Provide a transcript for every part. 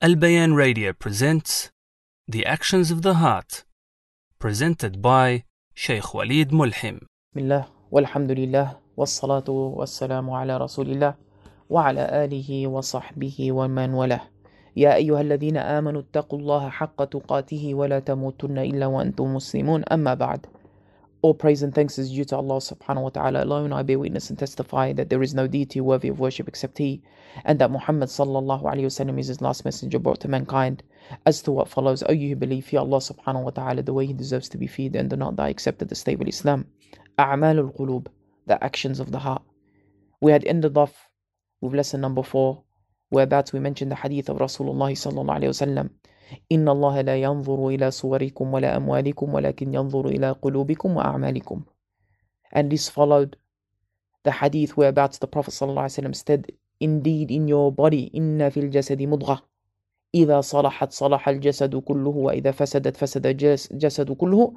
Bayan Radio presents The Actions of the Heart, presented by Sheikh Walid Mulhim. بسم الله والحمد لله والصلاة والسلام على رسول الله وعلى آله وصحبه ومن والاه يا أيها الذين آمنوا اتقوا الله حق تقاته ولا تموتن إلا وأنتم مسلمون أما بعد All praise and thanks is due to Allah subhanahu wa ta'ala alone. I bear witness and testify that there is no deity worthy of worship except He, and that Muhammad sallallahu alayhi wasallam is His last messenger brought to mankind. As to what follows, O you who believe, fear Allah subhanahu wa ta'ala the way He deserves to be feared and do not die except at the state of Islam. A'malul qulub, the actions of the heart. We had ended off with lesson number four, whereabouts we mentioned the hadith of Rasulullah sallallahu alayhi wasallam إن الله لا ينظر إلى صوركم ولا أموالكم ولكن ينظر إلى قلوبكم وأعمالكم. And this followed the hadith whereabouts the Prophet ﷺ said, Indeed, in your body, إن في الجسد مضغة إذا صلحت صلح الجسد كله وإذا فسدت فسد الجسد كله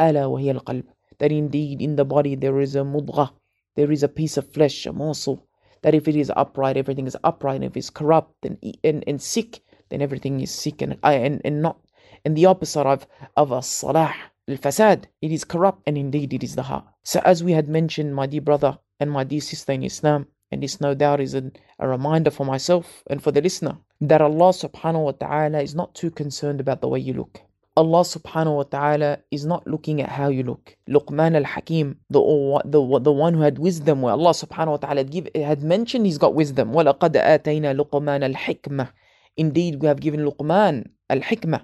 ألا وهي القلب. That indeed in the body there is a mudghah, there is a piece of flesh, a morsel, that if it is upright, everything is upright, and if it's corrupt and, and, and sick, then everything is sick and, and, and not and the opposite of of a salah al-fasad it is corrupt and indeed it is the heart so as we had mentioned my dear brother and my dear sister in islam and this no doubt is a, a reminder for myself and for the listener that allah subhanahu wa ta'ala is not too concerned about the way you look Allah subhanahu wa ta'ala is not looking at how you look. Luqman al-Hakim, the, the, the one who had wisdom, where Allah subhanahu wa ta'ala had, give, had mentioned he's got wisdom. وَلَقَدْ آتَيْنَا لُقْمَانَ الْحِكْمَةِ Indeed, we have given Luqman al-hikmah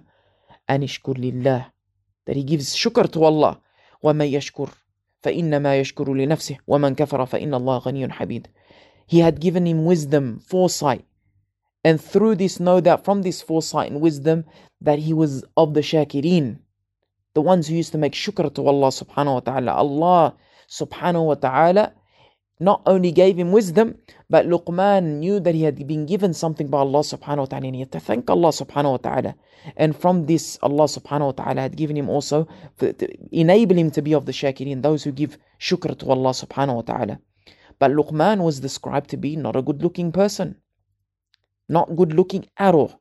أن اشكر لله that he gives shukr to Allah ومن يشكر فإنما يشكر لنفسه ومن كفر فإن الله غني حميد He had given him wisdom, foresight and through this know that from this foresight and wisdom that he was of the shakirin the ones who used to make shukr to Allah subhanahu wa ta'ala Allah subhanahu wa ta'ala not only gave him wisdom, but Luqman knew that he had been given something by Allah subhanahu wa ta'ala and he had to thank Allah subhanahu wa ta'ala. And from this, Allah subhanahu wa ta'ala had given him also, to enable him to be of the shakirin, those who give shukr to Allah subhanahu wa ta'ala. But Luqman was described to be not a good looking person, not good looking at all.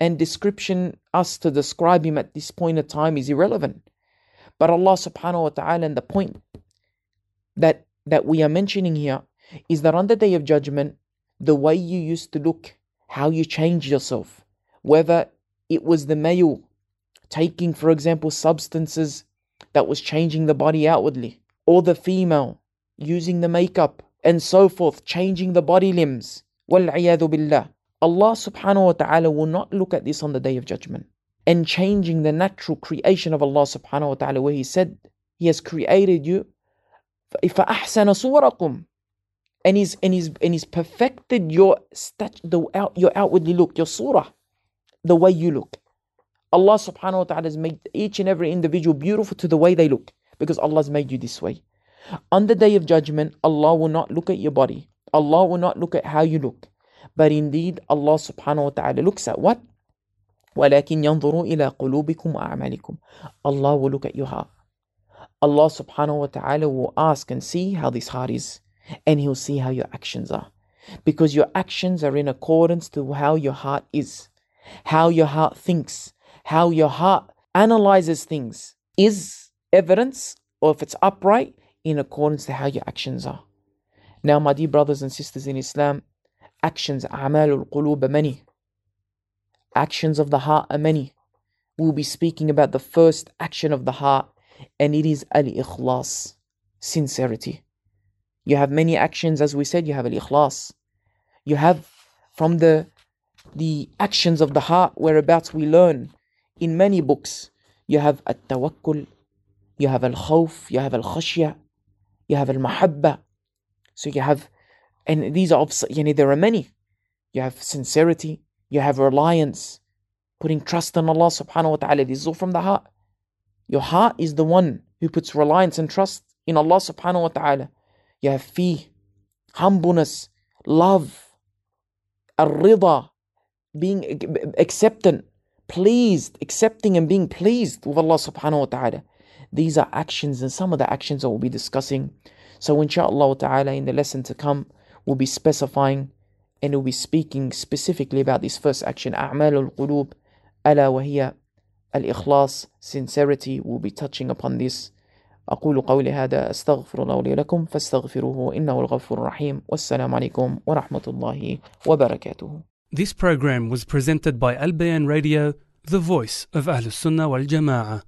And description, us to describe him at this point of time is irrelevant. But Allah subhanahu wa ta'ala, and the point that that we are mentioning here is that on the day of judgment, the way you used to look, how you changed yourself, whether it was the male taking, for example, substances that was changing the body outwardly, or the female using the makeup and so forth, changing the body limbs. billah. Allah subhanahu wa ta'ala will not look at this on the day of judgment and changing the natural creation of Allah subhanahu wa ta'ala, where He said, He has created you فأحسن صوركم and he's and he's and he's perfected your stat the out your outwardly look your surah the way you look Allah subhanahu wa ta'ala has made each and every individual beautiful to the way they look because Allah has made you this way on the day of judgment Allah will not look at your body Allah will not look at how you look but indeed Allah subhanahu wa ta'ala looks at what ولكن ينظر إلى قلوبكم وأعمالكم Allah will look at your heart Allah subhanahu wa ta'ala will ask and see how this heart is, and He'll see how your actions are. Because your actions are in accordance to how your heart is, how your heart thinks, how your heart analyzes things. Is evidence, or if it's upright, in accordance to how your actions are. Now, my dear brothers and sisters in Islam, actions, a'malul qulub are many. Actions of the heart are many. We'll be speaking about the first action of the heart, and it is al ikhlas, sincerity. You have many actions, as we said, you have al ikhlas. You have from the the actions of the heart, whereabouts we learn in many books. You have al tawakkul, you have al khawf, you have al khashya, you have al mahabba. So you have, and these are, you know, there are many. You have sincerity, you have reliance, putting trust in Allah subhanahu wa ta'ala. This is all from the heart. Your heart is the one who puts reliance and trust in Allah subhanahu wa ta'ala. You have fear, humbleness, love, ar-rida, being acceptant, pleased, accepting and being pleased with Allah subhanahu wa ta'ala. These are actions and some of the actions that we'll be discussing. So inshallah ta'ala in the lesson to come, we'll be specifying and we'll be speaking specifically about this first action أعمال القلوب ألا وهي الإخلاص sincerity we'll be touching upon this أقول قولي هذا أستغفر الله لي لكم فاستغفروه إنه الغفور الرحيم والسلام عليكم ورحمة الله وبركاته This program was presented by Al Bayan Radio, the voice of Ahlus Sunnah wal Jama'ah.